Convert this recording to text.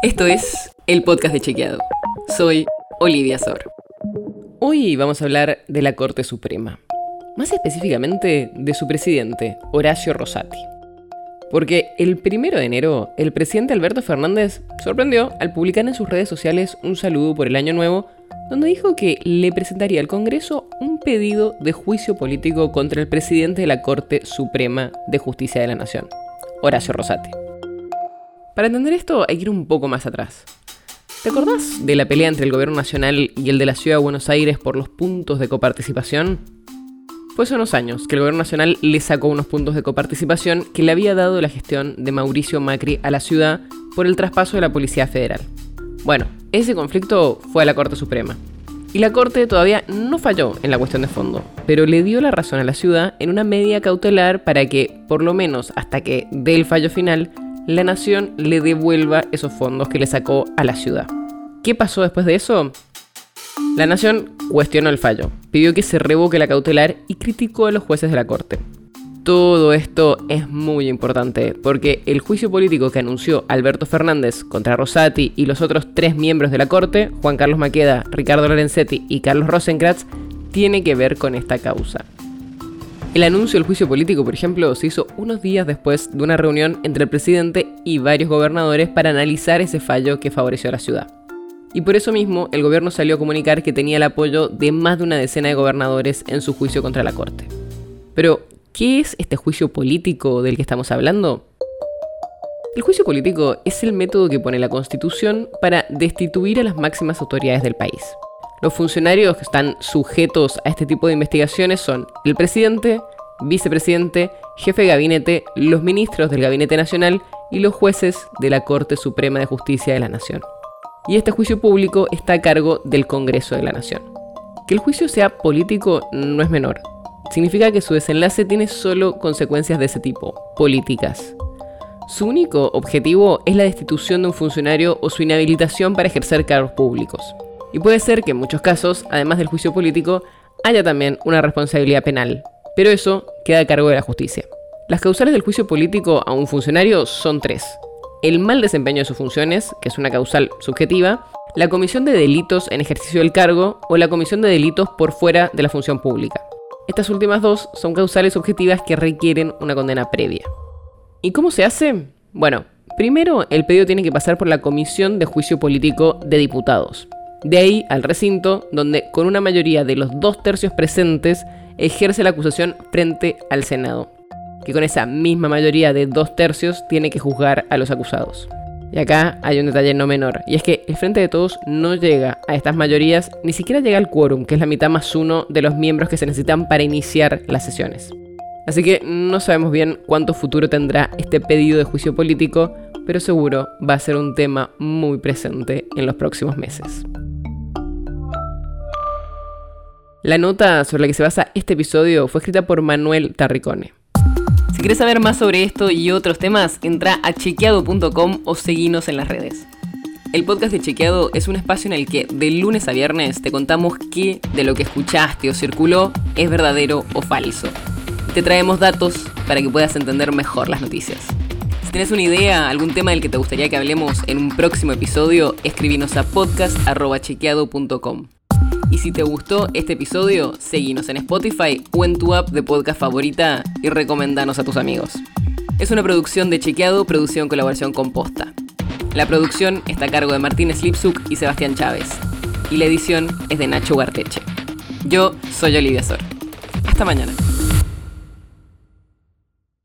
Esto es el podcast de Chequeado. Soy Olivia Sor. Hoy vamos a hablar de la Corte Suprema, más específicamente de su presidente, Horacio Rosati. Porque el primero de enero, el presidente Alberto Fernández sorprendió al publicar en sus redes sociales un saludo por el año nuevo, donde dijo que le presentaría al Congreso un pedido de juicio político contra el presidente de la Corte Suprema de Justicia de la Nación, Horacio Rosati. Para entender esto hay que ir un poco más atrás. ¿Te acordás de la pelea entre el gobierno nacional y el de la ciudad de Buenos Aires por los puntos de coparticipación? Fue hace unos años que el gobierno nacional le sacó unos puntos de coparticipación que le había dado la gestión de Mauricio Macri a la ciudad por el traspaso de la Policía Federal. Bueno, ese conflicto fue a la Corte Suprema. Y la Corte todavía no falló en la cuestión de fondo, pero le dio la razón a la ciudad en una medida cautelar para que, por lo menos hasta que dé el fallo final, la nación le devuelva esos fondos que le sacó a la ciudad. ¿Qué pasó después de eso? La nación cuestionó el fallo, pidió que se revoque la cautelar y criticó a los jueces de la corte. Todo esto es muy importante porque el juicio político que anunció Alberto Fernández contra Rosati y los otros tres miembros de la corte, Juan Carlos Maqueda, Ricardo Lorenzetti y Carlos Rosenkratz, tiene que ver con esta causa. El anuncio del juicio político, por ejemplo, se hizo unos días después de una reunión entre el presidente y varios gobernadores para analizar ese fallo que favoreció a la ciudad. Y por eso mismo el gobierno salió a comunicar que tenía el apoyo de más de una decena de gobernadores en su juicio contra la Corte. Pero, ¿qué es este juicio político del que estamos hablando? El juicio político es el método que pone la Constitución para destituir a las máximas autoridades del país. Los funcionarios que están sujetos a este tipo de investigaciones son el presidente, vicepresidente, jefe de gabinete, los ministros del Gabinete Nacional y los jueces de la Corte Suprema de Justicia de la Nación. Y este juicio público está a cargo del Congreso de la Nación. Que el juicio sea político no es menor. Significa que su desenlace tiene solo consecuencias de ese tipo, políticas. Su único objetivo es la destitución de un funcionario o su inhabilitación para ejercer cargos públicos. Y puede ser que en muchos casos, además del juicio político, haya también una responsabilidad penal, pero eso queda a cargo de la justicia. Las causales del juicio político a un funcionario son tres. El mal desempeño de sus funciones, que es una causal subjetiva, la comisión de delitos en ejercicio del cargo o la comisión de delitos por fuera de la función pública. Estas últimas dos son causales objetivas que requieren una condena previa. ¿Y cómo se hace? Bueno, primero el pedido tiene que pasar por la Comisión de Juicio Político de Diputados. De ahí al recinto, donde con una mayoría de los dos tercios presentes ejerce la acusación frente al Senado, que con esa misma mayoría de dos tercios tiene que juzgar a los acusados. Y acá hay un detalle no menor, y es que el Frente de Todos no llega a estas mayorías, ni siquiera llega al quórum, que es la mitad más uno de los miembros que se necesitan para iniciar las sesiones. Así que no sabemos bien cuánto futuro tendrá este pedido de juicio político, pero seguro va a ser un tema muy presente en los próximos meses. La nota sobre la que se basa este episodio fue escrita por Manuel Tarricone. Si quieres saber más sobre esto y otros temas, entra a chequeado.com o seguinos en las redes. El podcast de Chequeado es un espacio en el que de lunes a viernes te contamos qué de lo que escuchaste o circuló es verdadero o falso. Te traemos datos para que puedas entender mejor las noticias. Si tienes una idea, algún tema del que te gustaría que hablemos en un próximo episodio, escribinos a podcast.chequeado.com. Y si te gustó este episodio, seguinos en Spotify o en tu app de podcast favorita y recomendanos a tus amigos. Es una producción de Chequeado, producción en colaboración con Posta. La producción está a cargo de Martín Slipsuk y Sebastián Chávez. Y la edición es de Nacho Guarteche. Yo soy Olivia Sor. Hasta mañana.